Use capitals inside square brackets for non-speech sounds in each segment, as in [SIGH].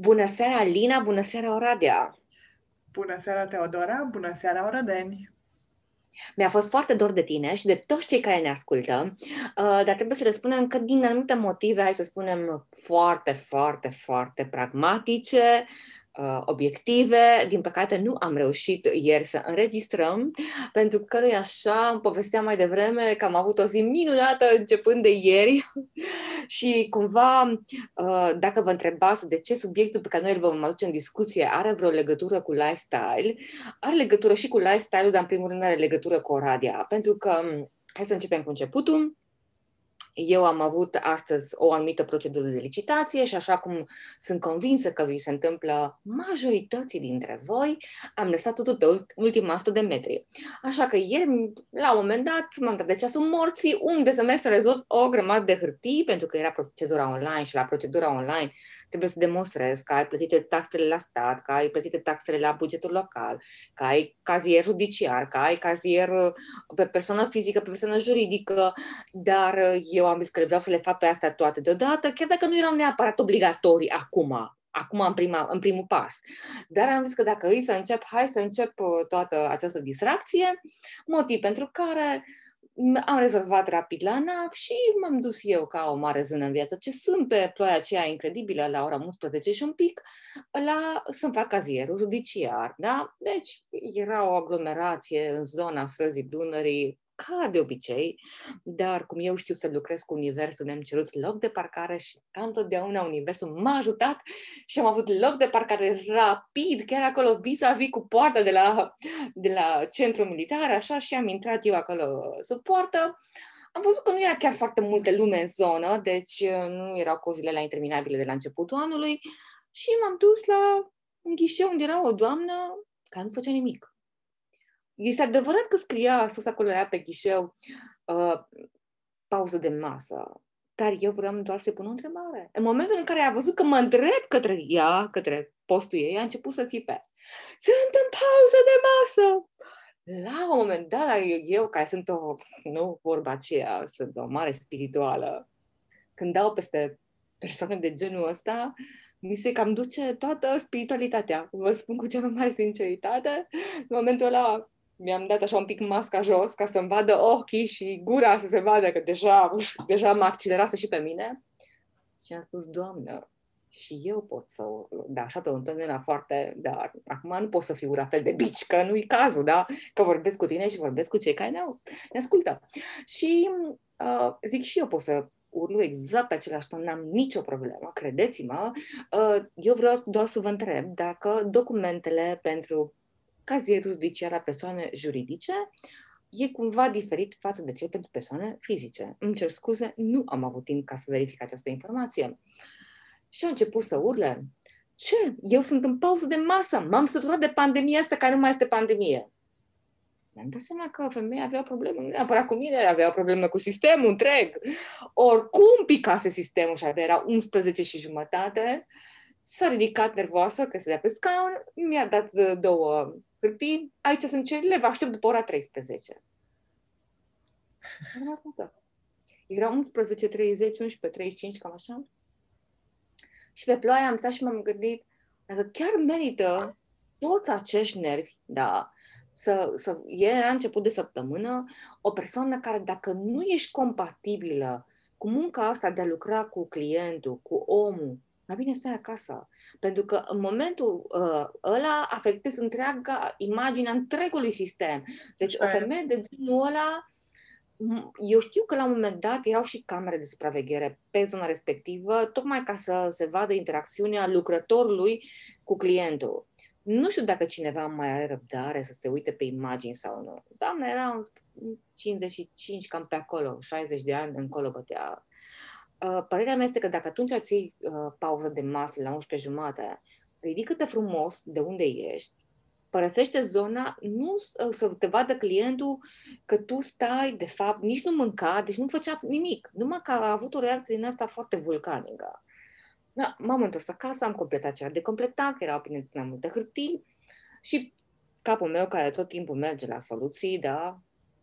Bună seara, Alina! Bună seara, Oradea! Bună seara, Teodora! Bună seara, Oradeni! Mi-a fost foarte dor de tine și de toți cei care ne ascultă, uh, dar trebuie să le spunem că din anumite motive, hai să spunem, foarte, foarte, foarte pragmatice, uh, obiective. Din păcate nu am reușit ieri să înregistrăm, pentru că nu așa, îmi povesteam mai devreme că am avut o zi minunată începând de ieri. [LAUGHS] Și cumva, uh, dacă vă întrebați de ce subiectul pe care noi îl vom aduce în discuție are vreo legătură cu lifestyle, are legătură și cu lifestyle-ul, dar în primul rând are legătură cu Oradia, pentru că, hai să începem cu începutul, eu am avut astăzi o anumită procedură de licitație și așa cum sunt convinsă că vi se întâmplă majorității dintre voi, am lăsat totul pe ultima 100 de metri. Așa că ieri, la un moment dat, m-am dat de ceasul morții, unde să merg să rezolv o grămadă de hârtii, pentru că era procedura online și la procedura online trebuie să demonstrezi că ai plătite taxele la stat, că ai plătite taxele la bugetul local, că ai cazier judiciar, că ai cazier uh, pe persoană fizică, pe persoană juridică, dar uh, eu am zis că vreau să le fac pe astea toate deodată, chiar dacă nu erau neapărat obligatorii acum, acum în, prima, în primul pas. Dar am zis că dacă îi să încep, hai să încep uh, toată această distracție, motiv pentru care am rezolvat rapid la NAV și m-am dus eu ca o mare zână în viață, ce sunt pe ploaia aceea incredibilă la ora 11 și un pic, la, să-mi fac cazierul judiciar, da? Deci era o aglomerație în zona străzii Dunării, ca de obicei, dar cum eu știu să lucrez cu Universul, mi-am cerut loc de parcare și ca întotdeauna Universul m-a ajutat și am avut loc de parcare rapid, chiar acolo vis-a-vis cu poarta de la, de la centrul militar, așa, și am intrat eu acolo sub poartă. Am văzut că nu era chiar foarte multe lume în zonă, deci uh, nu erau cozile la interminabile de la începutul anului și m-am dus la un ghișeu unde era o doamnă care nu făcea nimic este adevărat că scria sus acolo ea pe ghișeu uh, pauză de masă, dar eu vreau doar să pun o întrebare. În momentul în care a văzut că mă întreb către ea, către postul ei, a început să țipe. Sunt în pauză de masă! La un moment dat, eu, care sunt o, nu vorba aceea, sunt o mare spirituală, când dau peste persoane de genul ăsta, mi se cam duce toată spiritualitatea. Vă spun cu cea mai mare sinceritate. În momentul ăla mi-am dat așa un pic masca jos ca să-mi vadă ochii și gura să se vadă că deja, deja mă accelerase și pe mine. Și am spus, Doamnă, și eu pot să, da, așa pe un ton foarte, dar acum nu pot să fiu la fel de bici, că nu-i cazul, da? Că vorbesc cu tine și vorbesc cu cei care ne, ne ascultă. Și uh, zic și eu pot să urlu exact pe același ton, n-am nicio problemă, credeți-mă. Uh, eu vreau doar să vă întreb dacă documentele pentru cazierul judiciar la persoane juridice e cumva diferit față de cel pentru persoane fizice. Îmi cer scuze, nu am avut timp ca să verific această informație. Și a început să urle. Ce? Eu sunt în pauză de masă. M-am săturat de pandemia asta care nu mai este pandemie. Mi-am dat seama că femeia avea probleme, nu neapărat cu mine, avea o problemă cu sistemul întreg. Oricum picase sistemul și avea era 11 și jumătate. S-a ridicat nervoasă că se dea pe scaun, mi-a dat două hârtii, aici sunt cele, vă aștept după ora 13. Era 11, 30, 11, 35, cam așa. Și pe ploaie am stat și m-am gândit, dacă chiar merită toți acești nervi, da, să, să era început de săptămână, o persoană care dacă nu ești compatibilă cu munca asta de a lucra cu clientul, cu omul, mai bine stai acasă. Pentru că în momentul uh, ăla afectezi întreaga imaginea întregului sistem. Deci o femeie de genul ăla, eu știu că la un moment dat erau și camere de supraveghere pe zona respectivă, tocmai ca să se vadă interacțiunea lucrătorului cu clientul. Nu știu dacă cineva mai are răbdare să se uite pe imagini sau nu. Doamna era 55, cam pe acolo, 60 de ani încolo bătea Uh, părerea mea este că dacă atunci ții uh, pauză de masă la 11 jumate, ridică-te frumos de unde ești, părăsește zona, nu uh, să te vadă clientul că tu stai, de fapt, nici nu mânca, deci nu făcea nimic. Numai că a avut o reacție din asta foarte vulcanică. Da, m-am întors acasă, am completat ceea de completat, că erau, bineînțeles, mai multe hârtii și capul meu, care tot timpul merge la soluții, da,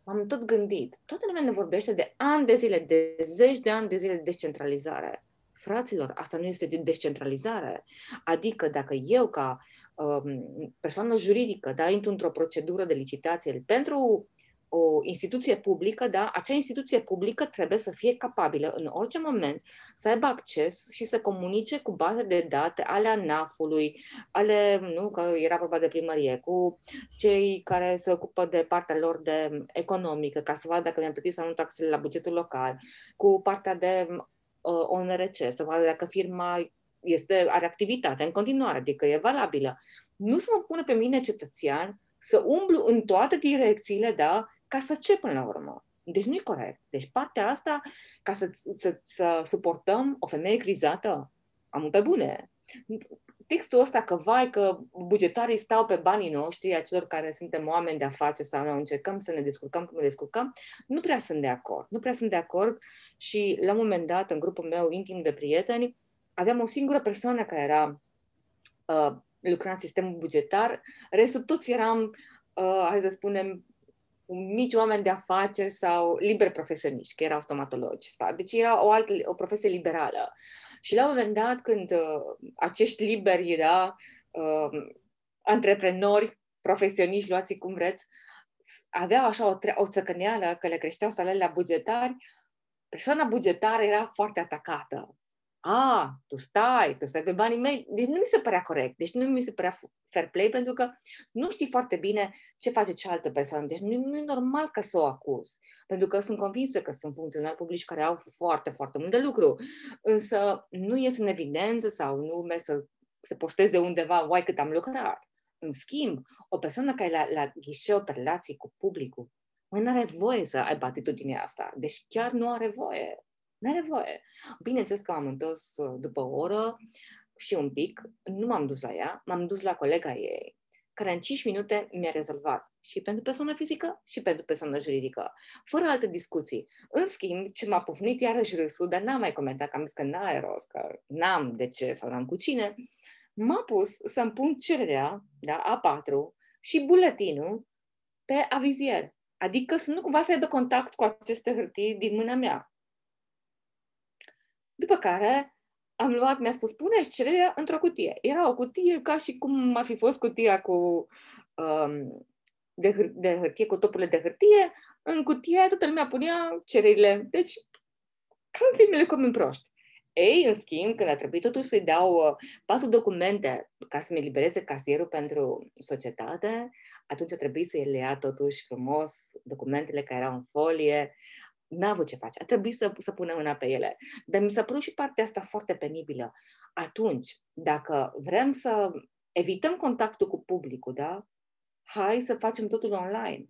m-am tot gândit. Toată lumea ne vorbește de ani de zile, de zeci de ani de zile de descentralizare. Fraților, asta nu este descentralizare. Adică dacă eu, ca um, persoană juridică, da, intru într-o procedură de licitație pentru o instituție publică, da, acea instituție publică trebuie să fie capabilă în orice moment să aibă acces și să comunice cu baze de date ale ANAF-ului, ale, nu, că era vorba de primărie, cu cei care se ocupă de partea lor de economică, ca să vadă dacă mi-am plătit sau nu taxele la bugetul local, cu partea de uh, ONRC, să vadă dacă firma este, are activitate în continuare, adică e valabilă. Nu să mă pună pe mine cetățean să umblu în toate direcțiile, da, ca să ce până la urmă? Deci nu e corect. Deci partea asta, ca să, să, să suportăm o femeie crizată, am pe bune. Textul ăsta că, vai, că bugetarii stau pe banii noștri, a celor care suntem oameni de afaceri sau noi încercăm să ne descurcăm cum ne descurcăm, nu prea sunt de acord. Nu prea sunt de acord și la un moment dat, în grupul meu intim de prieteni, aveam o singură persoană care era uh, lucra în sistemul bugetar, restul toți eram, uh, hai să spunem, mici oameni de afaceri sau liberi profesioniști, că erau stomatologi. Sau, deci era o altă, o profesie liberală. Și la un moment dat, când uh, acești liberi, da, uh, antreprenori, profesioniști, luați cum vreți, aveau așa o, tre- o țăcăneală că le creșteau salariile bugetari, persoana bugetară era foarte atacată a, tu stai, tu stai pe banii mei. Deci nu mi se părea corect, deci nu mi se părea fair play pentru că nu știi foarte bine ce face cealaltă persoană. Deci nu, nu e normal ca să o acuz. Pentru că sunt convinsă că sunt funcționari publici care au foarte, foarte mult de lucru. Însă nu ies în evidență sau nu merg să se posteze undeva, uai cât am lucrat. În schimb, o persoană care la, la ghișeu pe relații cu publicul, mai nu are voie să aibă atitudinea asta. Deci chiar nu are voie. Nu are voie. Bineînțeles că m-am întors uh, după o oră și un pic, nu m-am dus la ea, m-am dus la colega ei, care în 5 minute mi-a rezolvat și pentru persoană fizică și pentru persoană juridică, fără alte discuții. În schimb, ce m-a pufnit iarăși râsul, dar n-am mai comentat, că am zis că n-are rost, că n-am de ce sau n-am cu cine, m-a pus să-mi pun cererea, da, A4, și buletinul pe avizier. Adică să nu cumva să aibă contact cu aceste hârtii din mâna mea. După care am luat, mi-a spus, pune cererea într-o cutie. Era o cutie ca și cum ar fi fost cutia cu, um, de, hâr- de hârtie, cu topurile de hârtie. În cutie toată lumea punea cererile. Deci, ca în filmele cum în proști. Ei, în schimb, când a trebuit totuși să-i dau uh, patru documente ca să-mi elibereze casierul pentru societate, atunci a trebuit să le ia totuși frumos documentele care erau în folie, n-a avut ce face, a trebuit să, să pună mâna pe ele. Dar mi s-a părut și partea asta foarte penibilă. Atunci, dacă vrem să evităm contactul cu publicul, da? Hai să facem totul online.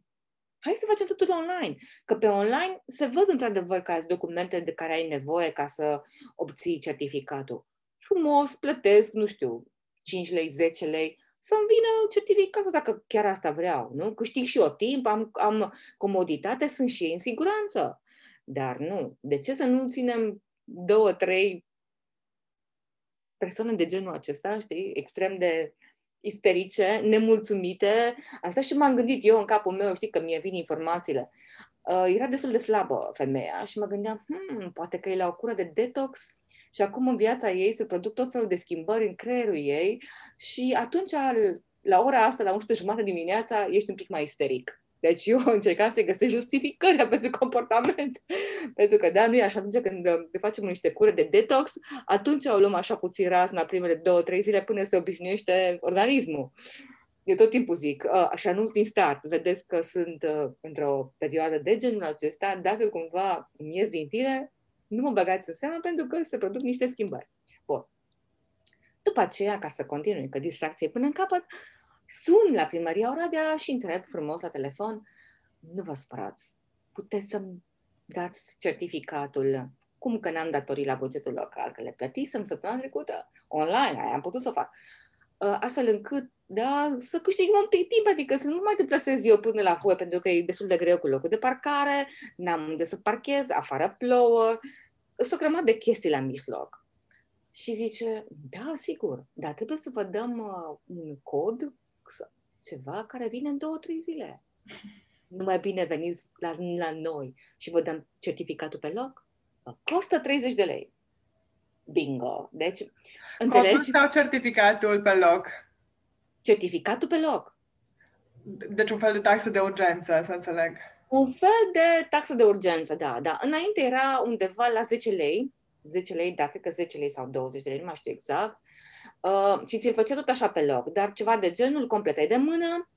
Hai să facem totul online. Că pe online se văd într-adevăr că ați documente de care ai nevoie ca să obții certificatul. Frumos, plătesc, nu știu, 5 lei, 10 lei, să-mi vină certificatul dacă chiar asta vreau, nu? Câștig și eu timp, am, am comoditate, sunt și ei în siguranță. Dar nu. De ce să nu ținem două, trei persoane de genul acesta, știi, extrem de isterice, nemulțumite. Asta și m-am gândit eu în capul meu, știi, că mi-e vin informațiile. Uh, era destul de slabă femeia și mă gândeam, hmm, poate că e la o cură de detox și acum în viața ei se produc tot felul de schimbări în creierul ei și atunci, la ora asta, la 11 jumate dimineața, ești un pic mai isteric. Deci eu am încercat să găsesc justificări [LAUGHS] pentru comportament. pentru că, da, nu e așa. Atunci când ne facem niște cure de detox, atunci o luăm așa puțin razna primele două, trei zile până se obișnuiește organismul. Eu tot timpul zic, așa nu din start, vedeți că sunt într-o perioadă de genul acesta, dacă cumva îmi ies din fire, nu mă băgați în seama pentru că se produc niște schimbări. Bun. După aceea, ca să continui, că distracție până în capăt, sun la primăria Oradea și întreb frumos la telefon, nu vă spărați, puteți să-mi dați certificatul, cum că n-am datorii la bugetul local, că le plătisem săptămâna trecută, online, aia am putut să o fac. Uh, astfel încât, da, să câștig un pic timp, adică să nu mai te plasez eu până la voi, pentru că e destul de greu cu locul de parcare, n-am unde să parchez, afară plouă, sunt o grămadă de chestii la mijloc. Și zice, da, sigur, dar trebuie să vă dăm uh, un cod ceva care vine în două, trei zile. Nu mai bine veniți la, la noi și vă dăm certificatul pe loc? Vă costă 30 de lei. Bingo! Deci, înțelegi? sau certificatul pe loc? Certificatul pe loc. Deci un fel de taxă de urgență, să înțeleg. Un fel de taxă de urgență, da, da. Înainte era undeva la 10 lei, 10 lei, da, cred că 10 lei sau 20 de lei, nu mai știu exact. Uh, și ți-l făcea tot așa pe loc, dar ceva de genul, completai de mână,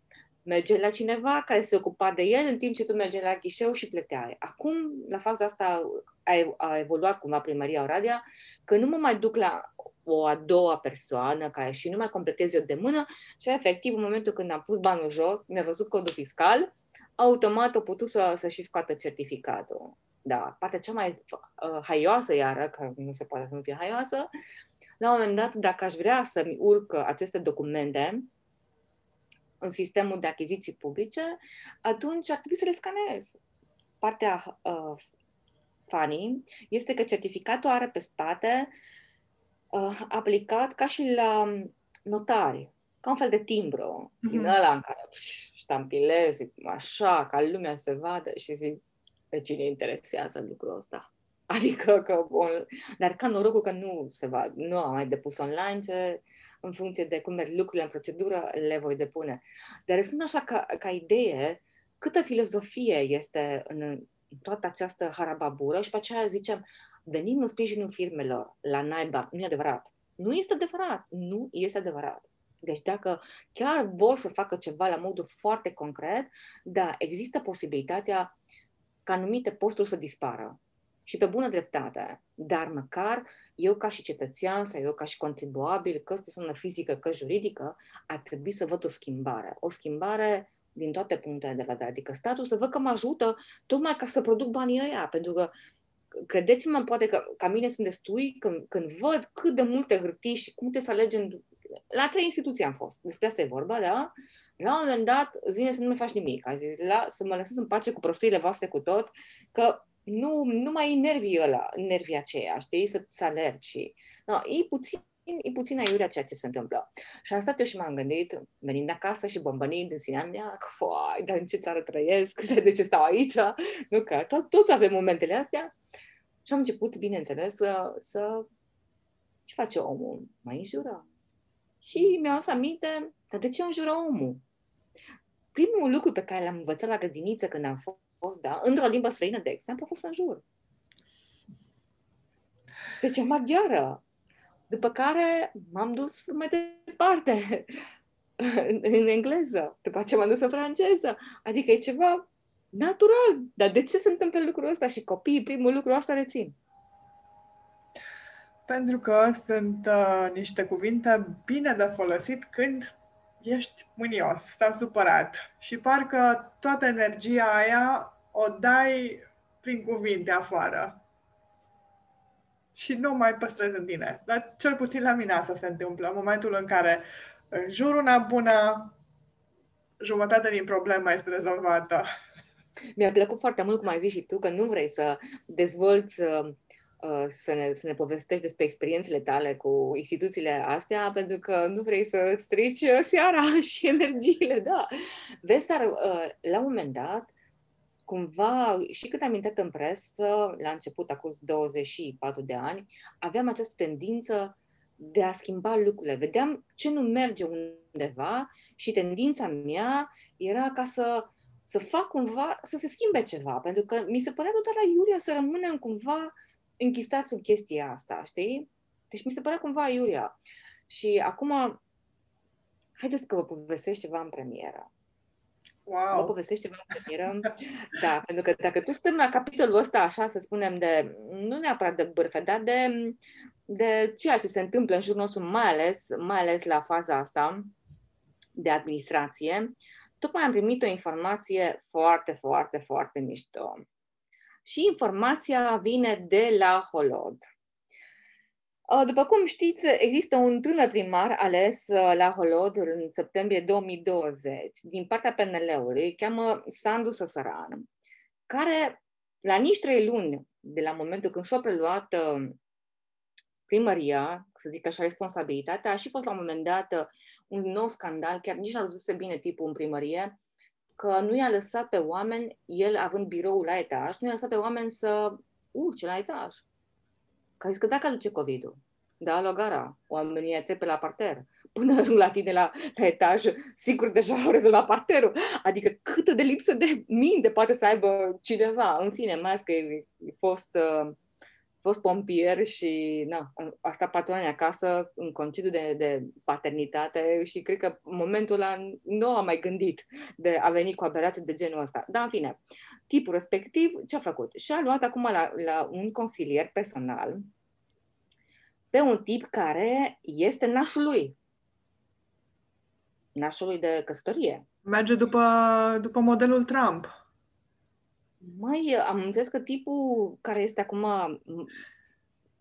merge la cineva care se ocupa de el în timp ce tu mergeai la ghișeu și plăteai. Acum, la faza asta, a, a evoluat cumva primăria Oradea, că nu mă mai duc la o a doua persoană care și nu mai completez eu de mână și efectiv în momentul când am pus banul jos, mi-a văzut codul fiscal, automat a putut să, să și scoată certificatul. Da, partea cea mai uh, haioasă iară, că nu se poate să nu fie haioasă, la un moment dat, dacă aș vrea să-mi urc aceste documente în sistemul de achiziții publice, atunci ar trebui să le scanez. Partea uh, funny este că certificatul are pe spate uh, aplicat ca și la notari, ca un fel de timbru, mm-hmm. din ăla în care ștampilezi așa, ca lumea să vadă și zic, pe cine interesează lucrul ăsta. Adică că, bun, dar ca norocul că nu se va, nu am mai depus online, ce în funcție de cum merg lucrurile în procedură, le voi depune. Dar spun așa ca, ca idee, câtă filozofie este în toată această harababură și pe aceea zicem, venim în sprijinul firmelor la naiba. Nu e adevărat. Nu este adevărat. Nu este adevărat. Deci dacă chiar vor să facă ceva la modul foarte concret, da, există posibilitatea ca anumite posturi să dispară. Și pe bună dreptate, dar măcar eu ca și cetățean sau eu ca și contribuabil, că persoană fizică, că juridică, ar trebui să văd o schimbare. O schimbare din toate punctele de vedere. Adică statul să văd că mă ajută tocmai ca să produc banii ăia, pentru că credeți-mă, poate că ca mine sunt destui când, când văd cât de multe hârtii și cum te să alegem. La trei instituții am fost, despre asta e vorba, da? La un moment dat îți vine să nu mai faci nimic, zis, la, să mă lăsați în pace cu prostiile voastre cu tot, că nu, nu mai e nervii ăla, nervii aceia, știi, să, să alergi și... No, e puțin e puțin aiurea ceea ce se întâmplă. Și am stat eu și m-am gândit, venind acasă și bombănind în sinea mea, că, foai, dar în ce țară trăiesc, [LAUGHS] de ce stau aici, nu că to- toți avem momentele astea. Și am început, bineînțeles, să, să ce face omul? Mai înjură. Și mi-au adus aminte, dar de ce înjură omul? Primul lucru pe care l-am învățat la grădiniță când am fost, da, într-o limbă străină, de exemplu, a fost să înjur. Deci maghiară. După care m-am dus mai departe în, în engleză, după aceea m-am dus în franceză. Adică e ceva natural. Dar de ce se întâmplă lucrul ăsta? Și copiii primul lucru asta rețin. Pentru că sunt uh, niște cuvinte bine de folosit când ești mânios sau supărat și parcă toată energia aia o dai prin cuvinte afară și nu mai păstrezi în tine. Dar cel puțin la mine asta se întâmplă. În momentul în care în jur una bună, jumătate din problemă este rezolvată. Mi-a plăcut foarte mult, cum ai zis și tu, că nu vrei să dezvolți uh, uh, să ne, să ne povestești despre experiențele tale cu instituțiile astea, pentru că nu vrei să strici uh, seara [LAUGHS] și energiile, da. Vezi, dar la un moment dat, cumva, și cât am intrat în presă, la început, acum 24 de ani, aveam această tendință de a schimba lucrurile. Vedeam ce nu merge undeva și tendința mea era ca să, să fac cumva, să se schimbe ceva, pentru că mi se părea total iuria să rămânem cumva închistați în chestia asta, știi? Deci mi se părea cumva iuria. Și acum, haideți că vă povestesc ceva în premieră. Wow. Vă povestesc ceva premieră. Da, pentru că dacă tu stăm la capitolul ăsta, așa să spunem, de, nu neapărat de bârfe, dar de, de ceea ce se întâmplă în jurul nostru, mai ales, mai ales la faza asta de administrație, tocmai am primit o informație foarte, foarte, foarte mișto. Și informația vine de la Holod. Uh, după cum știți, există un tânăr primar ales uh, la Holod în septembrie 2020 din partea PNL-ului, cheamă Sandu Săsăran, care la nici trei luni de la momentul când și-a preluat uh, primăria, să zic așa, responsabilitatea, a și fost la un moment dat un nou scandal, chiar nici n-a văzut bine tipul în primărie, că nu i-a lăsat pe oameni, el având biroul la etaj, nu i-a lăsat pe oameni să urce la etaj Că zis că dacă aduce COVID-ul, da, la gara, oamenii trec pe la parter, până ajung la tine la, la etaj, sigur deja au rezolvat parterul. Adică cât de lipsă de minte poate să aibă cineva. În fine, mai ales că e fost uh, fost pompier și na, a stat patru ani acasă în concediu de, de paternitate și cred că în momentul ăla nu a mai gândit de a veni cu aberații de genul ăsta. Dar, în fine, tipul respectiv ce a făcut? Și-a luat acum la, la un consilier personal pe un tip care este nașul lui. Nașul lui de căsătorie. Merge după, după modelul Trump. Mai am înțeles că tipul care este acum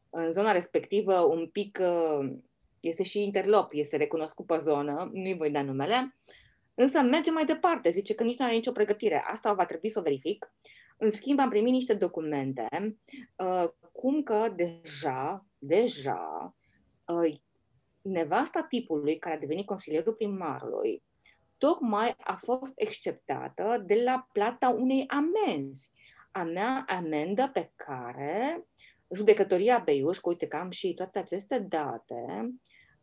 în zona respectivă un pic uh, este și interlop, este recunoscut pe zonă, nu-i voi da numele, însă merge mai departe, zice că nici nu are nicio pregătire. Asta va trebui să o verific. În schimb, am primit niște documente, uh, cum că deja, deja, uh, nevasta tipului care a devenit consilierul primarului tocmai a fost exceptată de la plata unei amenzi. A mea amendă pe care judecătoria Beiuș, că uite că am și toate aceste date,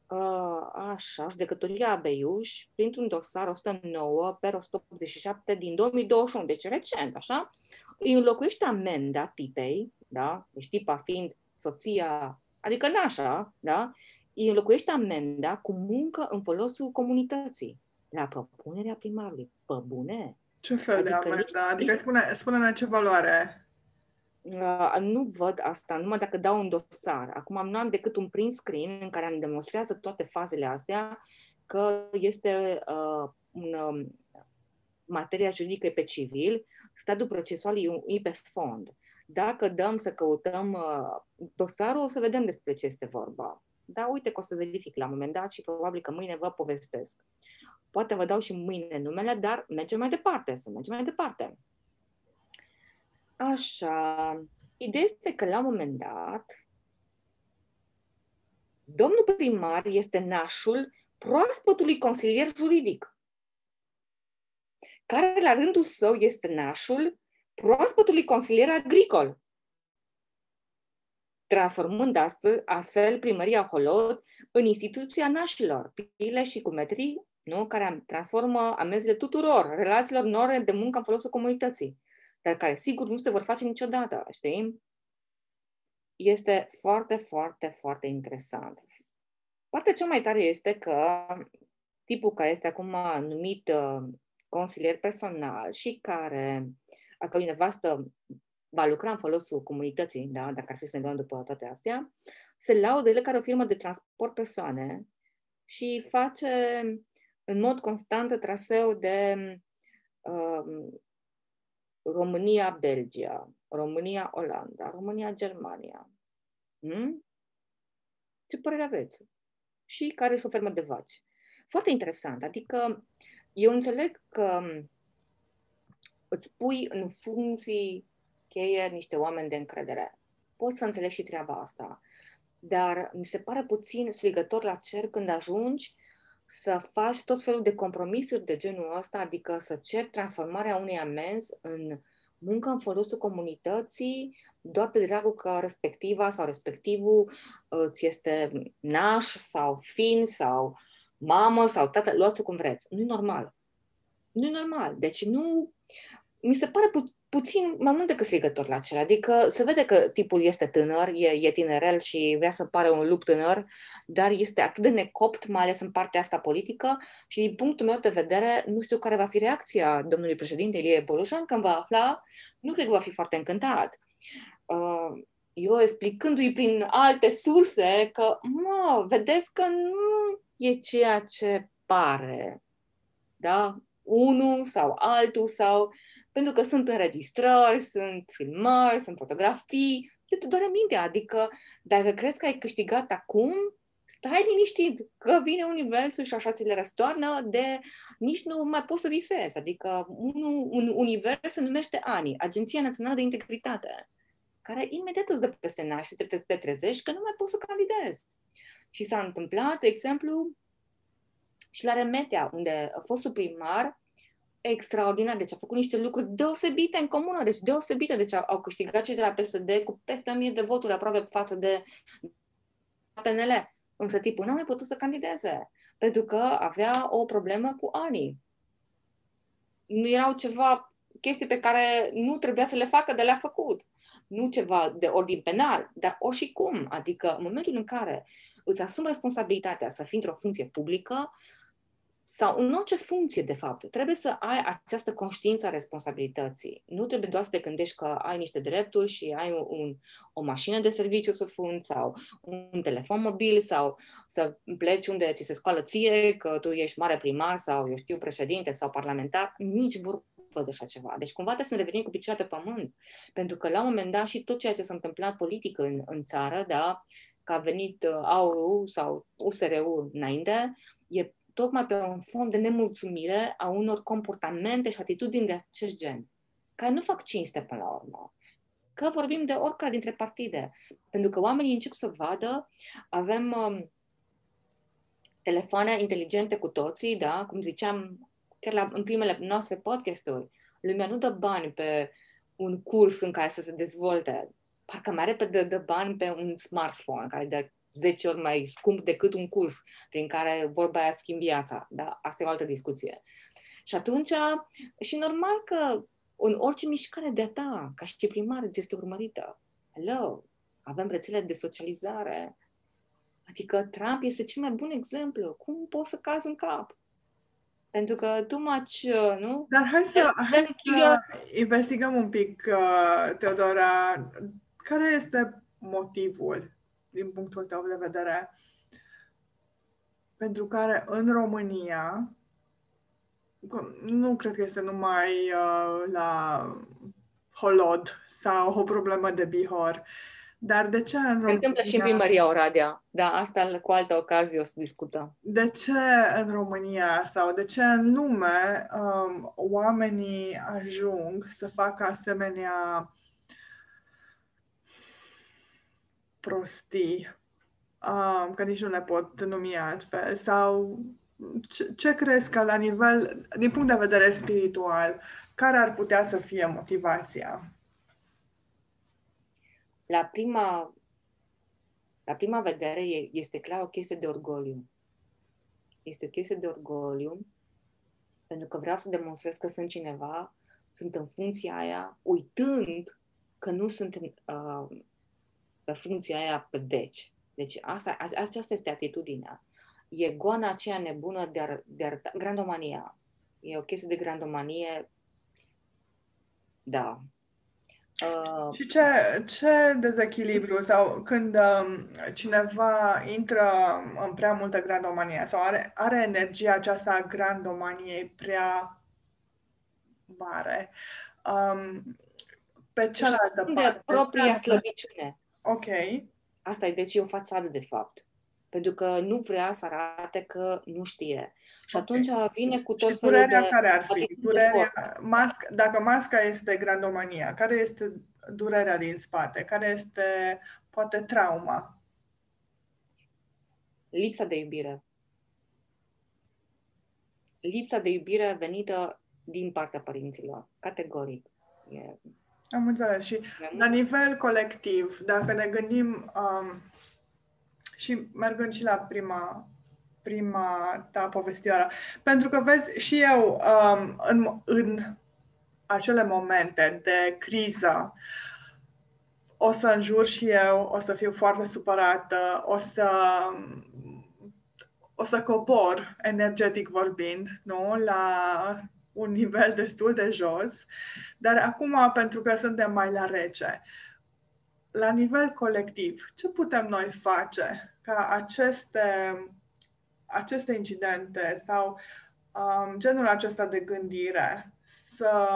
uh, așa, judecătoria Beiuș, printr-un dosar 109 pe 187 din 2021, deci recent, așa, îi înlocuiește amenda tipei, da, deci tipa fiind soția, adică nașa, da, îi înlocuiește amenda cu muncă în folosul comunității la propunerea primarului. Pe bune? Ce fel adică de amendă? Adică spune, spune ce valoare Uh, nu văd asta numai dacă dau un dosar. Acum nu am decât un print screen în care îmi demonstrează toate fazele astea că este uh, un, um, materia juridică pe civil, statul procesual e pe fond. Dacă dăm să căutăm uh, dosarul, o să vedem despre ce este vorba. Da, uite că o să verific la un moment dat și probabil că mâine vă povestesc. Poate vă dau și mâine numele, dar mergem mai departe, să mergem mai departe. Așa. Ideea este că la un moment dat, domnul primar este nașul proaspătului consilier juridic, care la rândul său este nașul proaspătului consilier agricol, transformând astfel, astfel primăria Holod în instituția nașilor, pile și cu metrii nu? care transformă amenzile tuturor relațiilor norme de muncă în folosul comunității, dar care sigur nu se vor face niciodată, știi? Este foarte, foarte, foarte interesant. Partea cea mai tare este că tipul care este acum numit uh, consilier personal și care, a cărui nevastă va lucra în folosul comunității, da, dacă ar fi să ne luăm după toate astea, se laudă el care o firmă de transport persoane și face în mod constant traseu de um, România-Belgia, România-Olanda, România-Germania. Hmm? Ce părere aveți? Și care e o fermă de vaci. Foarte interesant. Adică eu înțeleg că îți pui în funcții cheie niște oameni de încredere. Pot să înțeleg și treaba asta. Dar mi se pare puțin strigător la cer când ajungi să faci tot felul de compromisuri de genul ăsta, adică să ceri transformarea unei amenzi în muncă în folosul comunității, doar pe dragul că respectiva sau respectivul uh, ți este naș sau fin sau mamă sau tată, luați-o cum vreți. Nu e normal. Nu e normal. Deci nu... Mi se pare pu- puțin mai mult decât strigător la acela. Adică se vede că tipul este tânăr, e, e tinerel și vrea să pare un lup tânăr, dar este atât de necopt, mai ales în partea asta politică și din punctul meu de vedere, nu știu care va fi reacția domnului președinte Ilie Bolușan când va afla, nu cred că va fi foarte încântat. Uh, eu explicându-i prin alte surse că, mă, vedeți că nu e ceea ce pare. Da? Unul sau altul sau pentru că sunt înregistrări, sunt filmări, sunt fotografii, te doare mintea. Adică, dacă crezi că ai câștigat acum, stai liniștit, că vine universul și așa ți le răstoarnă de nici nu mai poți să visezi. Adică un, un univers se numește ANI, Agenția Națională de Integritate, care imediat îți dă peste naș și te, te, te trezești că nu mai poți să candidezi. Și s-a întâmplat, de exemplu, și la Remetea, unde fostul primar extraordinar. Deci a făcut niște lucruri deosebite în comună, deci deosebite. Deci au, au câștigat cei de la PSD cu peste 1000 de voturi aproape față de PNL. Însă tipul nu a mai putut să candideze, pentru că avea o problemă cu anii. Nu erau ceva chestii pe care nu trebuia să le facă, de le-a făcut. Nu ceva de ordin penal, dar oricum. Adică în momentul în care îți asumi responsabilitatea să fii într-o funcție publică, sau în orice funcție, de fapt, trebuie să ai această conștiință a responsabilității. Nu trebuie doar să te gândești că ai niște drepturi și ai un, o mașină de serviciu să funzi sau un telefon mobil sau să pleci unde ți se scoală ție că tu ești mare primar sau, eu știu, președinte sau parlamentar. Nici vorbă de așa ceva. Deci cumva trebuie să ne revenim cu picioare pe pământ. Pentru că la un moment dat și tot ceea ce s-a întâmplat politic în, în țară, da, că a venit uh, AUU sau USR-ul înainte, e tocmai pe un fond de nemulțumire a unor comportamente și atitudini de acest gen, care nu fac cinste până la urmă. Că vorbim de oricare dintre partide. Pentru că oamenii încep să vadă, avem um, telefoane inteligente cu toții, da? Cum ziceam chiar la, în primele noastre podcasturi, lumea nu dă bani pe un curs în care să se dezvolte. Parcă mai repede dă bani pe un smartphone care dă 10 ori mai scump decât un curs prin care vorba aia schimb viața. Da? Asta e o altă discuție. Și atunci, și normal că în orice mișcare de-a ta, ca și primar, este urmărită. Hello, avem rețele de socializare. Adică Trump este cel mai bun exemplu. Cum poți să cazi în cap? Pentru că too much, uh, nu? Dar hai să, hai să investigăm un pic, uh, Teodora, care este motivul din punctul tău de vedere, pentru care în România, nu cred că este numai uh, la Holod sau o problemă de Bihor, dar de ce în România... Se întâmplă și în primăria Oradea. Da, asta cu altă ocazie o să discutăm. De ce în România sau de ce în lume um, oamenii ajung să facă asemenea prostii, um, că nici nu le pot numi altfel, sau ce, ce crezi că la nivel, din punct de vedere spiritual, care ar putea să fie motivația? La prima, la prima vedere este clar o chestie de orgoliu. Este o chestie de orgoliu pentru că vreau să demonstrez că sunt cineva, sunt în funcția aia, uitând că nu sunt uh, pe funcția aia pe deci. Deci asta, aceasta este atitudinea. E goana aceea nebună de, ar, de arăta, grandomania. E o chestie de grandomanie, da. Uh, și ce, ce dezechilibru sau când um, cineva intră în prea multă grandomanie sau are, are energia aceasta a grandomaniei prea mare, um, pe cealaltă parte... De propria slăbiciune. Ok. Asta e, deci e o fațadă, de fapt. Pentru că nu vrea să arate că nu știe. Și okay. atunci vine cu tot și felul durerea de... care ar fi? Durerea, masca, dacă masca este grandomania, care este durerea din spate? Care este, poate, trauma? Lipsa de iubire. Lipsa de iubire venită din partea părinților, categoric. E am înțeles. Și la nivel colectiv, dacă ne gândim um, și mergând și la prima, prima ta povestioară, pentru că vezi, și eu um, în, în acele momente de criză, o să înjur și eu, o să fiu foarte supărată, o să o să cobor, energetic vorbind, nu? La un nivel destul de jos, dar acum, pentru că suntem mai la rece, la nivel colectiv, ce putem noi face ca aceste, aceste incidente sau um, genul acesta de gândire să,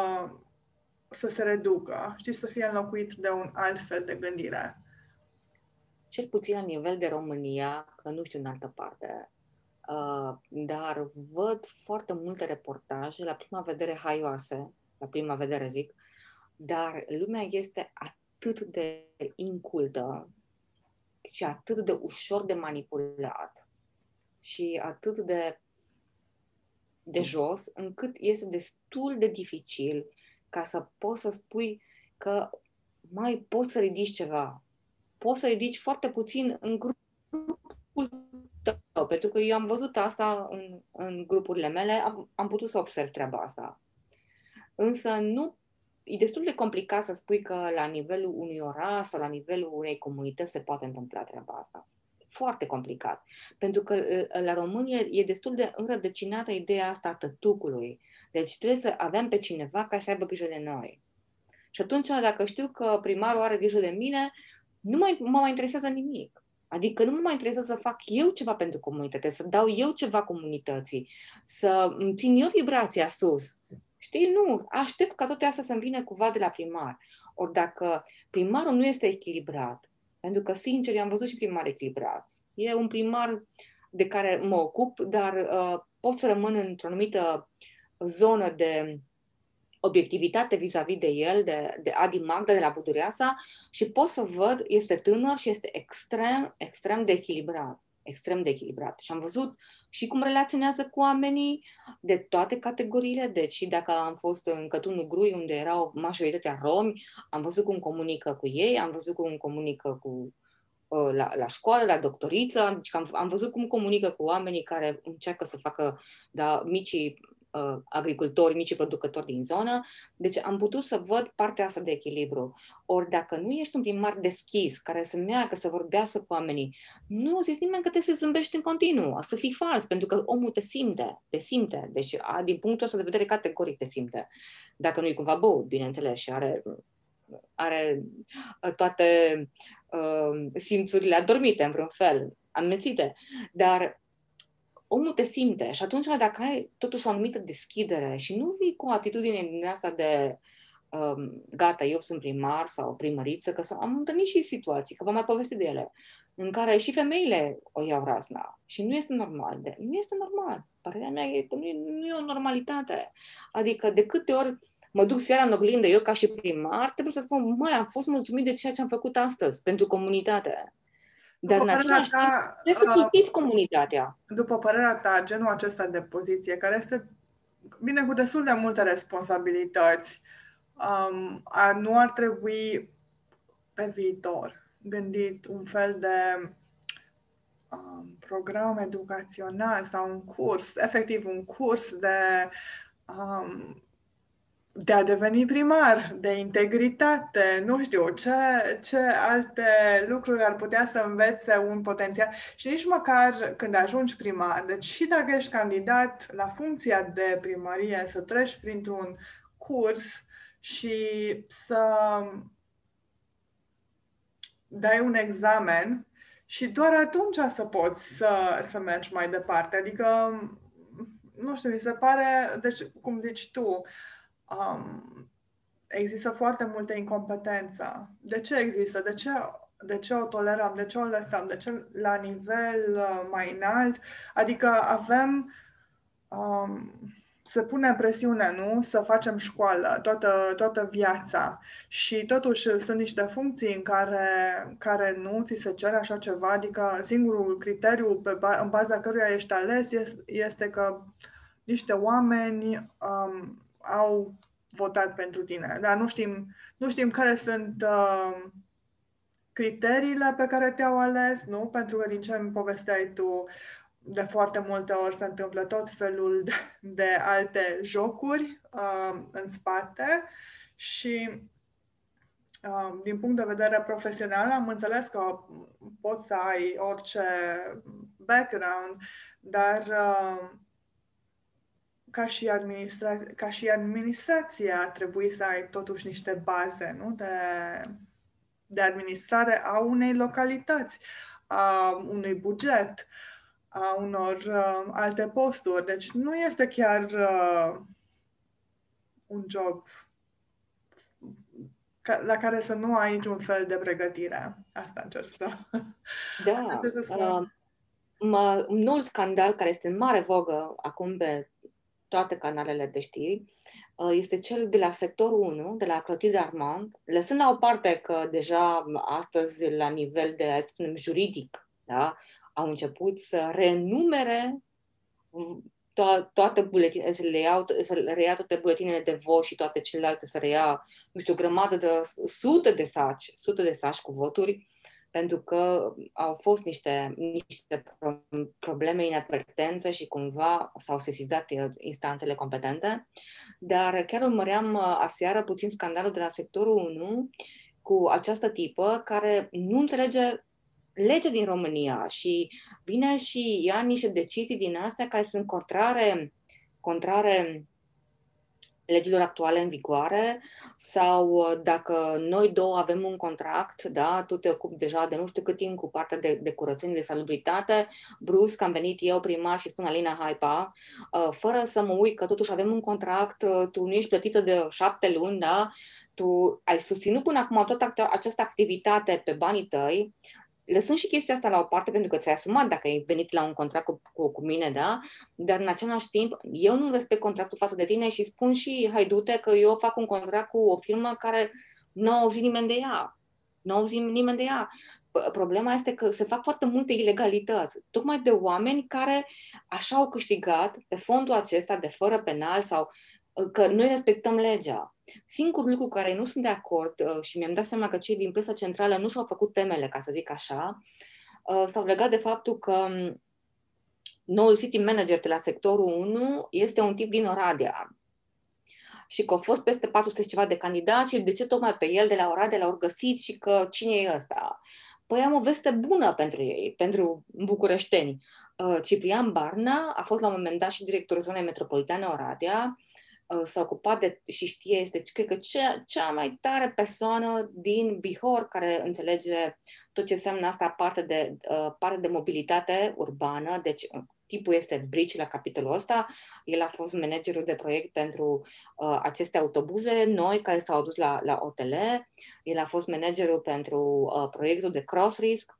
să se reducă și să fie înlocuit de un alt fel de gândire? Cel puțin la nivel de România, că nu știu în altă parte, Uh, dar văd foarte multe reportaje, la prima vedere haioase, la prima vedere zic, dar lumea este atât de incultă și atât de ușor de manipulat și atât de de jos, încât este destul de dificil ca să poți să spui că mai poți să ridici ceva. Poți să ridici foarte puțin în grupul tău, pentru că eu am văzut asta în, în grupurile mele, am, am putut să observ treaba asta. Însă nu e destul de complicat să spui că la nivelul unui oraș sau la nivelul unei comunități se poate întâmpla treaba asta. Foarte complicat. Pentru că la România e destul de înrădăcinată ideea asta a tătucului. Deci trebuie să avem pe cineva care să aibă grijă de noi. Și atunci, dacă știu că primarul are grijă de mine, nu mai, mă mai interesează nimic. Adică nu mă mai interesează să fac eu ceva pentru comunitate, să dau eu ceva comunității, să țin eu vibrația sus. Știi? Nu, aștept ca toate astea să-mi vină cumva de la primar. Ori dacă primarul nu este echilibrat, pentru că, sincer, eu am văzut și primari echilibrați. E un primar de care mă ocup, dar uh, pot să rămân într-o anumită zonă de obiectivitate vis-a-vis de el, de, de Adi Magda, de la Budureasa și pot să văd, este tânăr și este extrem, extrem de echilibrat extrem de echilibrat. Și am văzut și cum relaționează cu oamenii de toate categoriile, deci și dacă am fost în Cătunul Grui, unde erau majoritatea romi, am văzut cum comunică cu ei, am văzut cum comunică cu uh, la, la școală, la doctoriță, deci am, am văzut cum comunică cu oamenii care încearcă să facă da, micii uh, agricultori, mici producători din zonă. Deci am putut să văd partea asta de echilibru. Ori dacă nu ești un primar deschis, care să meargă, să vorbească cu oamenii, nu o zis nimeni că te să zâmbești în continuu, să fii fals, pentru că omul te simte, te simte. Deci, a, din punctul ăsta de vedere, categoric te simte. Dacă nu e cumva băut, bineînțeles, și are, are uh, toate uh, simțurile adormite, în vreun fel, amețite. Dar omul te simte și atunci dacă ai totuși o anumită deschidere și nu vii cu o atitudine din asta de um, gata, eu sunt primar sau primăriță, că am întâlnit și situații, că vă mai povesti de ele, în care și femeile o iau razna și nu este normal. De, nu este normal. Părerea mea e că nu e, nu e o normalitate. Adică de câte ori mă duc seara în oglindă, eu ca și primar, trebuie să spun, măi, am fost mulțumit de ceea ce am făcut astăzi pentru comunitate. Dar în același timp trebuie să cultivi uh, comunitatea. După părerea ta, genul acesta de poziție, care este vine cu destul de multe responsabilități, um, ar, nu ar trebui pe viitor gândit un fel de um, program educațional sau un curs, efectiv un curs de um, de a deveni primar, de integritate, nu știu, ce, ce alte lucruri ar putea să învețe un potențial. Și nici măcar când ajungi primar, deci și dacă ești candidat la funcția de primărie, să treci printr-un curs și să dai un examen și doar atunci să poți să, să mergi mai departe. Adică, nu știu, mi se pare, deci, cum zici tu, uh, um, există foarte multă incompetență. De ce există? De ce, de ce o tolerăm? De ce o lăsăm? De ce la nivel uh, mai înalt? Adică avem... Um, se pune presiune, nu? Să facem școală toată, toată viața. Și totuși sunt niște funcții în care, care nu ți se cere așa ceva, adică singurul criteriu pe, în baza căruia ești ales este, este că niște oameni um, au votat pentru tine. Dar nu știm, nu știm care sunt uh, criteriile pe care te-au ales, nu? Pentru că din ce îmi povesteai tu, de foarte multe ori se întâmplă tot felul de, de alte jocuri uh, în spate și uh, din punct de vedere profesional am înțeles că poți să ai orice background, dar uh, ca și, administra- ca și administrație ar trebui să ai totuși niște baze nu? De, de administrare a unei localități, a unui buget, a unor uh, alte posturi. Deci nu este chiar uh, un job ca, la care să nu ai niciun fel de pregătire. Asta încerc să... [LAUGHS] Da. [LAUGHS] uh, mă, un nou scandal care este în mare vogă acum pe toate canalele de știri, uh, este cel de la sectorul 1, de la Clotilde Armand, lăsând la o parte că deja astăzi, la nivel de, să spunem, juridic, da, au început să renumere to- toate buletine, să le, iau, să le reia toate buletinele de vot și toate celelalte să reia, nu știu, o grămadă de sute de saci, sute de saci cu voturi, pentru că au fost niște, niște probleme inadvertențe și cumva s-au sesizat instanțele competente. Dar chiar urmăream uh, aseară puțin scandalul de la sectorul 1 cu această tipă care nu înțelege legea din România și vine și ia niște decizii din astea care sunt contrare, contrare legilor actuale în vigoare sau uh, dacă noi două avem un contract, da, tu te ocupi deja de nu știu cât timp cu partea de, de curățenie, de salubritate, brusc am venit eu primar și spun Alina Haipa, uh, fără să mă uit că totuși avem un contract, uh, tu nu ești plătită de șapte luni, da, tu ai susținut până acum toată această activitate pe banii tăi, lăsând și chestia asta la o parte pentru că ți-ai asumat dacă ai venit la un contract cu, cu, cu mine, da? Dar în același timp, eu nu respect contractul față de tine și spun și, hai du-te, că eu fac un contract cu o firmă care nu a auzit nimeni de ea. Nu a auzit nimeni de ea. Problema este că se fac foarte multe ilegalități, tocmai de oameni care așa au câștigat pe fondul acesta de fără penal sau că noi respectăm legea. Singurul lucru cu care nu sunt de acord uh, și mi-am dat seama că cei din presa centrală nu și-au făcut temele, ca să zic așa, uh, s-au legat de faptul că um, noul city manager de la sectorul 1 este un tip din Oradea și că au fost peste 400 ceva de candidați și de ce tocmai pe el de la Oradea l-au găsit și că cine e ăsta? Păi am o veste bună pentru ei, pentru bucureșteni. Uh, Ciprian Barna a fost la un moment dat și directorul zonei metropolitane Oradea, Uh, s-a ocupat de, și știe, este, cred că, cea, cea mai tare persoană din Bihor care înțelege tot ce înseamnă asta parte de, uh, parte de mobilitate urbană, deci uh, tipul este Bridge la capitolul ăsta. El a fost managerul de proiect pentru uh, aceste autobuze noi care s-au adus la, la OTL. El a fost managerul pentru uh, proiectul de Cross Risk,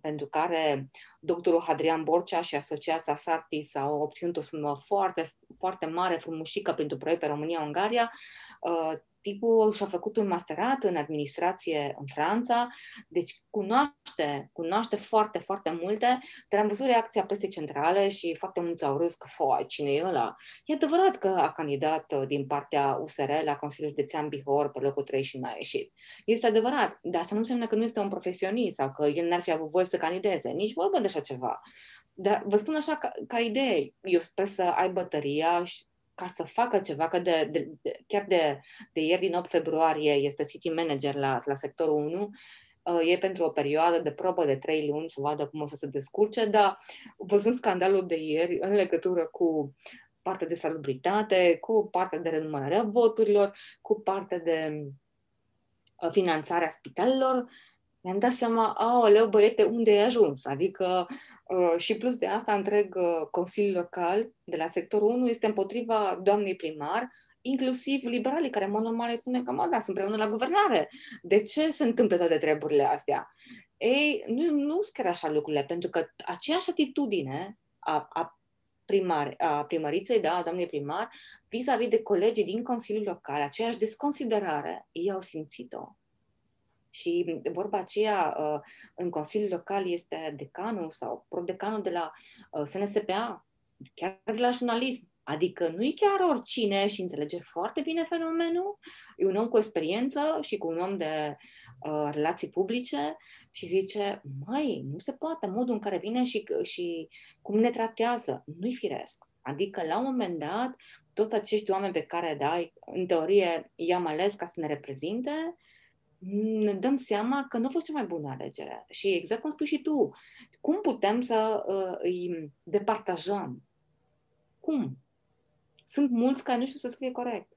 pentru care doctorul Adrian Borcea și asociația Sarti s-au obținut o sumă foarte, foarte mare, frumușică pentru proiect pe România-Ungaria. Uh, tipul și-a făcut un masterat în administrație în Franța, deci cunoaște, cunoaște foarte, foarte multe, dar am văzut reacția presei centrale și foarte mulți au râs că, foi, cine e ăla? E adevărat că a candidat uh, din partea USR la Consiliul Județean Bihor pe locul 3 și n-a ieșit. Este adevărat, dar asta nu înseamnă că nu este un profesionist sau că el n-ar fi avut voie să candideze, nici vorbă de așa ceva. Dar vă spun așa ca, ca idee, eu sper să aibă tăria și ca să facă ceva, că de, de, de, chiar de, de ieri, din 8 februarie, este city manager la, la sectorul 1, uh, e pentru o perioadă de probă de 3 luni să vadă cum o să se descurce, dar văzând scandalul de ieri în legătură cu partea de salubritate, cu partea de renumărare a voturilor, cu partea de uh, finanțarea spitalelor, mi-am dat seama, aoleu, băiete, unde ai ajuns? Adică, uh, și plus de asta, întreg uh, Consiliul Local de la sectorul 1 este împotriva doamnei primar, inclusiv liberalii, care, în mod normal, îi spune că, mă, da, sunt împreună la guvernare. De ce se întâmplă toate treburile astea? Ei, nu, nu sunt chiar așa lucrurile, pentru că aceeași atitudine a, a primar, a primăriței, da, a doamnei primar, vis-a-vis de colegii din Consiliul Local, aceeași desconsiderare, ei au simțit-o și vorba aceea, uh, în Consiliul Local este decanul sau prodecanul de la uh, SNSPA, chiar de la jurnalism. Adică nu e chiar oricine și înțelege foarte bine fenomenul, e un om cu experiență și cu un om de uh, relații publice și zice, măi, nu se poate modul în care vine și, și cum ne tratează, nu-i firesc. Adică, la un moment dat, toți acești oameni pe care, da, în teorie, i-am ales ca să ne reprezinte, ne dăm seama că nu a fost cea mai bună alegere. Și exact cum spui și tu, cum putem să uh, îi departajăm? Cum? Sunt mulți care nu știu să scrie corect,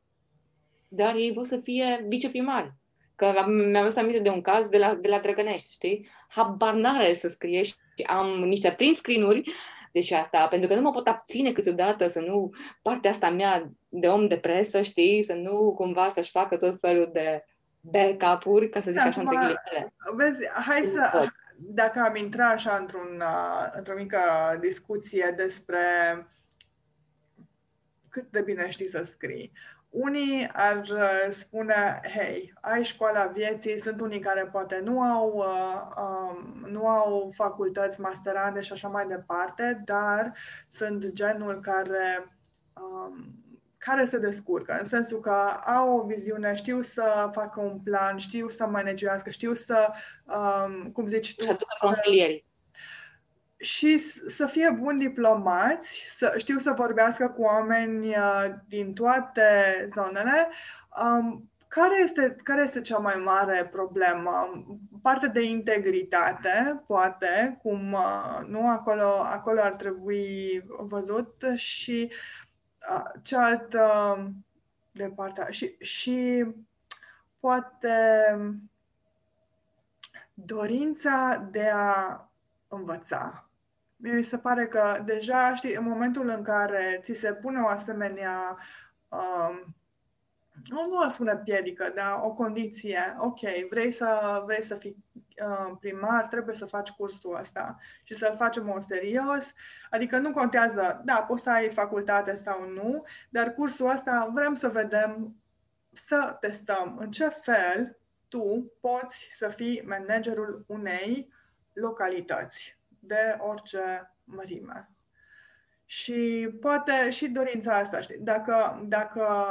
dar ei vor să fie viceprimari. Că mi-am adus aminte de un caz de la, de la Drăgănești, știi? Habar n-are să scrie și am niște print screen-uri deci asta, pentru că nu mă pot abține câteodată să nu, partea asta mea de om de presă, știi, să nu cumva să-și facă tot felul de backup-uri, ca să zic așa, între ghilimele. Vezi, hai să, dacă am intrat așa într-un, uh, într-o mică discuție despre cât de bine știi să scrii. unii ar uh, spune, hei, ai școala vieții, sunt unii care poate nu au, uh, um, nu au facultăți masterande și așa mai departe, dar sunt genul care, um, care se descurcă, în sensul că au o viziune, știu să facă un plan, știu să managească, știu să, um, cum zici tu... Să aducă consilierii și să fie buni diplomați, să știu să vorbească cu oameni uh, din toate zonele. Um, care este, care este cea mai mare problemă? Partea de integritate, poate, cum uh, nu acolo, acolo ar trebui văzut și uh, cealaltă de partea și, și poate dorința de a învăța. Mi se pare că deja, știi, în momentul în care ți se pune o asemenea, um, nu, nu aș spune piedică, dar o condiție, ok, vrei să, vrei să fii uh, primar, trebuie să faci cursul ăsta și să-l facem o serios, adică nu contează, da, poți să ai facultate sau nu, dar cursul ăsta vrem să vedem, să testăm în ce fel tu poți să fii managerul unei localități de orice mărime. Și poate și dorința asta, știi, dacă, dacă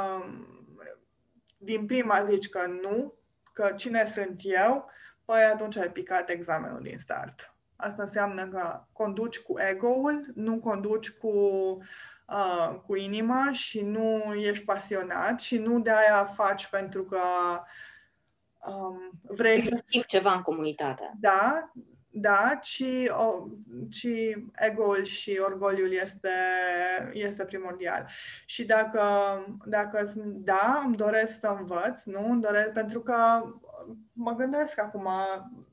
din prima zici că nu, că cine sunt eu, păi atunci ai picat examenul din start. Asta înseamnă că conduci cu ego-ul, nu conduci cu, uh, cu inima și nu ești pasionat și nu de aia faci pentru că um, vrei să... ceva în comunitate. Da, da, ci, o, ci ego-ul și orgoliul este, este primordial. Și dacă, dacă da, îmi doresc să învăț, nu, îmi doresc, pentru că mă gândesc acum,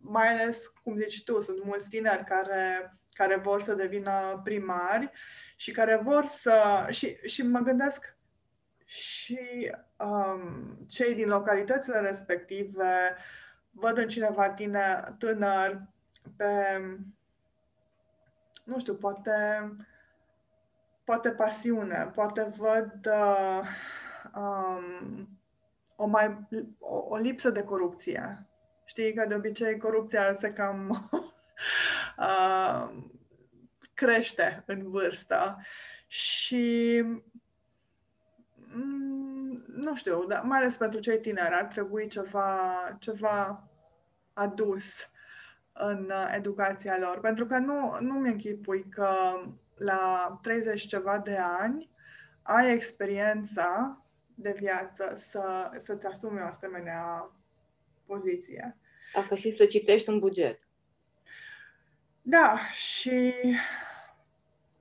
mai ales, cum zici tu, sunt mulți tineri care, care vor să devină primari și care vor să... Și, și mă gândesc și um, cei din localitățile respective văd în cineva tine, tânăr pe, nu știu, poate, poate pasiune, poate văd uh, um, o, mai, o, o lipsă de corupție. Știi că de obicei corupția se cam [LAUGHS] uh, crește în vârstă și mm, nu știu, dar mai ales pentru cei tineri ar trebui ceva, ceva adus în uh, educația lor. Pentru că nu, nu mi-închipui că la 30 ceva de ani ai experiența de viață să, să-ți asumi o asemenea poziție. Asta și să citești un buget. Da, și...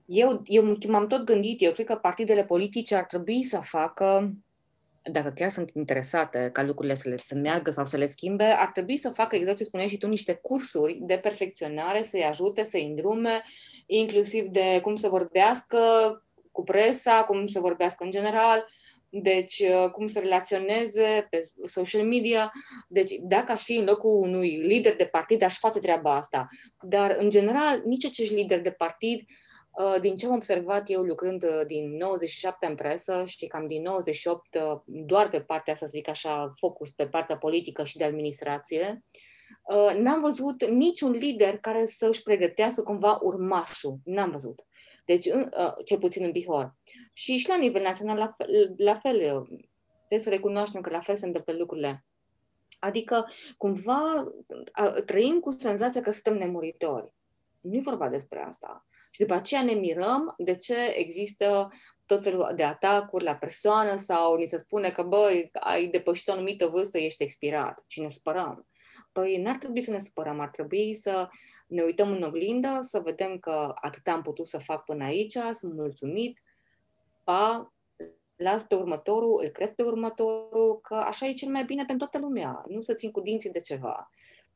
Eu, eu m-am tot gândit, eu cred că partidele politice ar trebui să facă dacă chiar sunt interesate ca lucrurile să, le, să meargă sau să le schimbe, ar trebui să facă, exact ce spuneai și tu, niște cursuri de perfecționare, să-i ajute, să-i îndrume, inclusiv de cum să vorbească cu presa, cum să vorbească în general, deci uh, cum să relaționeze pe social media. Deci dacă aș fi în locul unui lider de partid, aș face treaba asta. Dar, în general, nici acești lideri de partid Uh, din ce am observat eu lucrând uh, din 97 în presă și cam din 98 uh, doar pe partea, să zic așa, focus pe partea politică și de administrație, n-am văzut niciun lider care să își pregătească cumva urmașul. N-am văzut. Deci, cel puțin în Bihor. Și și la nivel național, la fel, la fel trebuie să recunoaștem că la fel se întâmplă lucrurile. Adică, cumva, trăim cu senzația că suntem nemuritori. Nu e vorba despre asta. Și după aceea ne mirăm de ce există tot felul de atacuri la persoană sau ni se spune că, băi, ai depășit o anumită vârstă, ești expirat și ne spărăm. Păi n-ar trebui să ne spărăm, ar trebui să ne uităm în oglindă, să vedem că atât am putut să fac până aici, sunt mulțumit, pa, las pe următorul, îl cresc pe următorul, că așa e cel mai bine pentru toată lumea, nu să țin cu dinții de ceva.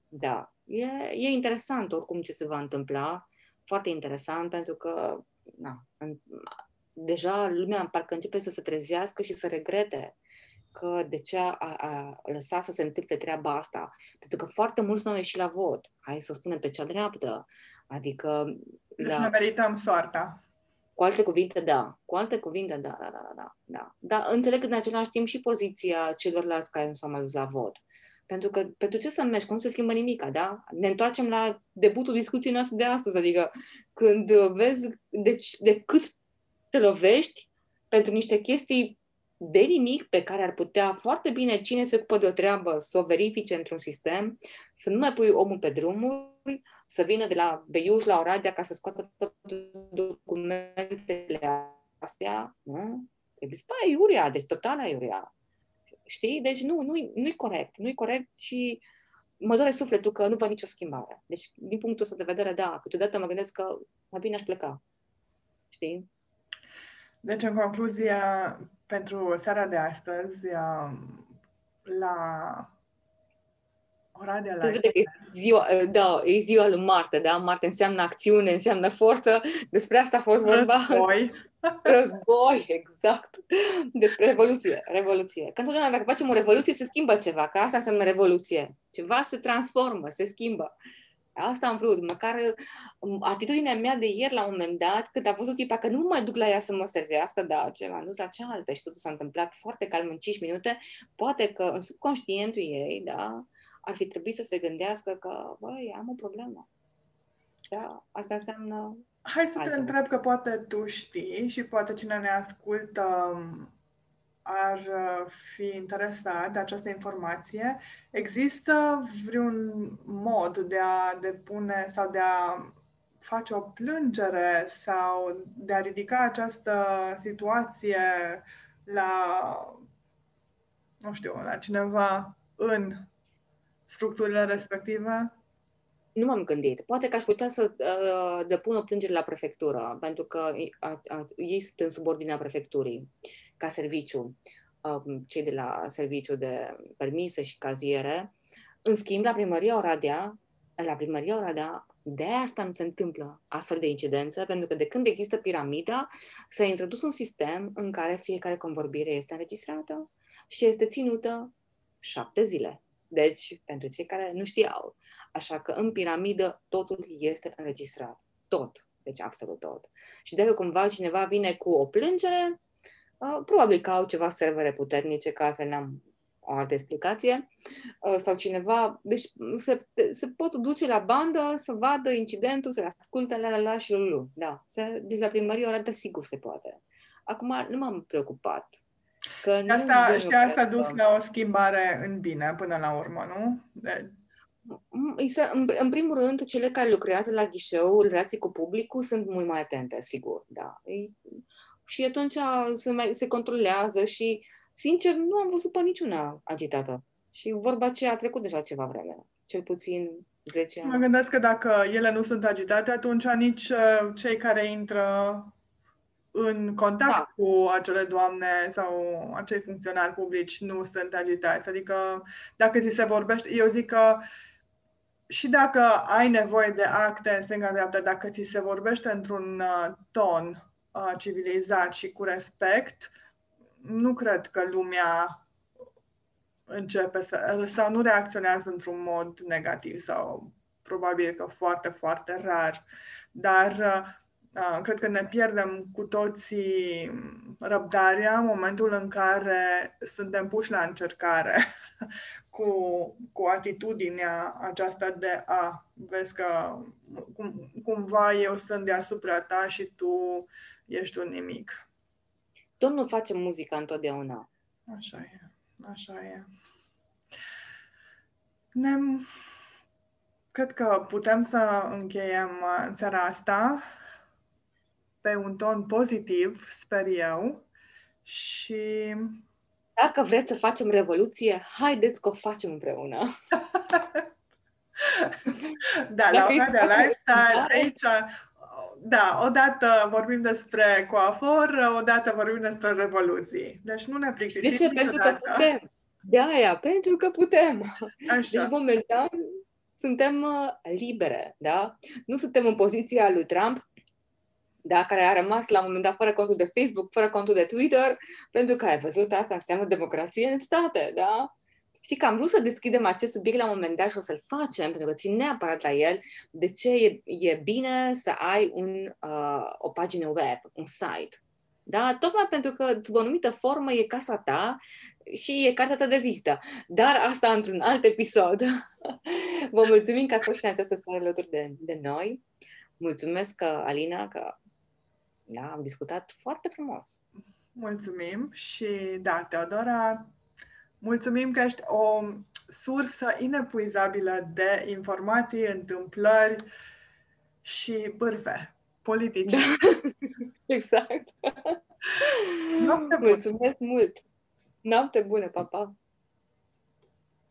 Da, e, e interesant oricum ce se va întâmpla. Foarte interesant pentru că na, în, deja lumea parcă începe să se trezească și să regrete că de ce a, a lăsat să se întâmple treaba asta. Pentru că foarte mulți nu au ieșit la vot. Hai să spunem pe cea dreaptă. Adică... Deci la... ne merităm soarta. Cu alte cuvinte, da. Cu alte cuvinte, da, da, da, da, da. Dar înțeleg în același timp și poziția celorlalți care nu s-au mai dus la vot. Pentru că pentru ce să mergi? Cum se schimbă nimica, da? Ne întoarcem la debutul discuției noastre de astăzi, adică când vezi de, de cât te lovești pentru niște chestii de nimic pe care ar putea foarte bine cine se ocupă de o treabă să o verifice într-un sistem, să nu mai pui omul pe drumuri, să vină de la Beiuș la Oradea ca să scoată toate documentele astea, nu? E dispare iurea, deci total iurea. Știi? Deci nu, nu-i, nu-i corect. Nu-i corect și mă doare sufletul că nu văd nicio schimbare. Deci, din punctul ăsta de vedere, da, câteodată mă gândesc că mai bine aș pleca. Știi? Deci, în concluzie, pentru seara de astăzi, la Oradea Se vede că e ziua, da, e ziua lui Marte, da? Marte înseamnă acțiune, înseamnă forță. Despre asta a fost vorba. Război. [LAUGHS] Război, exact. Despre revoluție. Revoluție. Că întotdeauna dacă facem o revoluție, se schimbă ceva, că asta înseamnă revoluție. Ceva se transformă, se schimbă. Asta am vrut. Măcar um, atitudinea mea de ieri, la un moment dat, când a văzut tipa că nu mă mai duc la ea să mă servească, da, ce m-am dus la cealaltă și totul s-a întâmplat foarte calm în 5 minute, poate că în subconștientul ei, da, ar fi trebuit să se gândească că, băi, am o problemă. Da, asta înseamnă Hai să te întreb că poate tu știi și poate cine ne ascultă um, ar uh, fi interesat de această informație. Există vreun mod de a depune sau de a face o plângere sau de a ridica această situație la, nu știu, la cineva în structurile respective? Nu m-am gândit. Poate că aș putea să uh, depun o plângere la prefectură, pentru că uh, uh, ei sunt în subordinea prefecturii ca serviciu, uh, cei de la serviciu de permise și caziere. În schimb, la primăria Oradea, la primăria Oradea, de asta nu se întâmplă astfel de incidențe, pentru că de când există piramida, s-a introdus un sistem în care fiecare convorbire este înregistrată și este ținută șapte zile. Deci, pentru cei care nu știau. Așa că în piramidă totul este înregistrat. Tot. Deci absolut tot. Și dacă cumva cineva vine cu o plângere, uh, probabil că au ceva servere puternice, că altfel n-am o altă explicație, uh, sau cineva, deci se, se pot duce la bandă să vadă incidentul, să-l asculte, la la la și lulu. Da, se, deci la primărie ora de sigur se poate. Acum nu m-am preocupat Că nu asta, și asta a dus la o schimbare în bine până la urmă, nu? De... În primul rând, cele care lucrează la ghișeu, relații cu publicul, sunt mult mai atente, sigur, da. Și atunci se, mai, se controlează și, sincer, nu am văzut pe niciuna agitată. Și vorba aceea a trecut deja ceva vreme, cel puțin 10 ani. Mă gândesc că dacă ele nu sunt agitate, atunci nici uh, cei care intră în contact da. cu acele doamne sau acei funcționari publici nu sunt agitați. Adică dacă ți se vorbește, eu zic că și dacă ai nevoie de acte în stânga-dreapta, dacă ți se vorbește într-un uh, ton uh, civilizat și cu respect, nu cred că lumea începe să, sau nu reacționează într-un mod negativ sau probabil că foarte, foarte rar. Dar uh, Uh, cred că ne pierdem cu toții răbdarea în momentul în care suntem puși la încercare [LAUGHS] cu, cu atitudinea aceasta de a, vezi că cum, cumva eu sunt deasupra ta și tu ești un nimic. Domnul face muzica întotdeauna. Așa e, așa e. Ne... Cred că putem să încheiem în uh, seara asta pe un ton pozitiv, sper eu. Și dacă vreți să facem revoluție, haideți că o facem împreună. [LAUGHS] da, la ora de lifestyle, aici, da, odată vorbim despre coafor, odată vorbim despre revoluții. Deci nu ne plictisim De ce? Pentru că putem. De aia, pentru că putem. Așa. Deci, momentan, suntem uh, libere, da? Nu suntem în poziția lui Trump, da, care a rămas la un moment dat fără contul de Facebook, fără contul de Twitter, pentru că ai văzut asta înseamnă democrație în state, da? Știi că am vrut să deschidem acest subiect la un moment dat și o să-l facem, pentru că țin neapărat la el, de ce e, e bine să ai un, uh, o pagină web, un site. Da? Tocmai pentru că, sub o anumită formă, e casa ta și e cartea ta de vizită. Dar asta într-un alt episod. [LAUGHS] Vă mulțumim că ați fost și în această seară alături de, de noi. Mulțumesc, Alina, că da, am discutat foarte frumos. Mulțumim și da, Teodora, mulțumim că ești o sursă inepuizabilă de informații, întâmplări și bârfe politice. Da. [LAUGHS] exact. Noapte bună. Mulțumesc mult! Noapte bună, papa!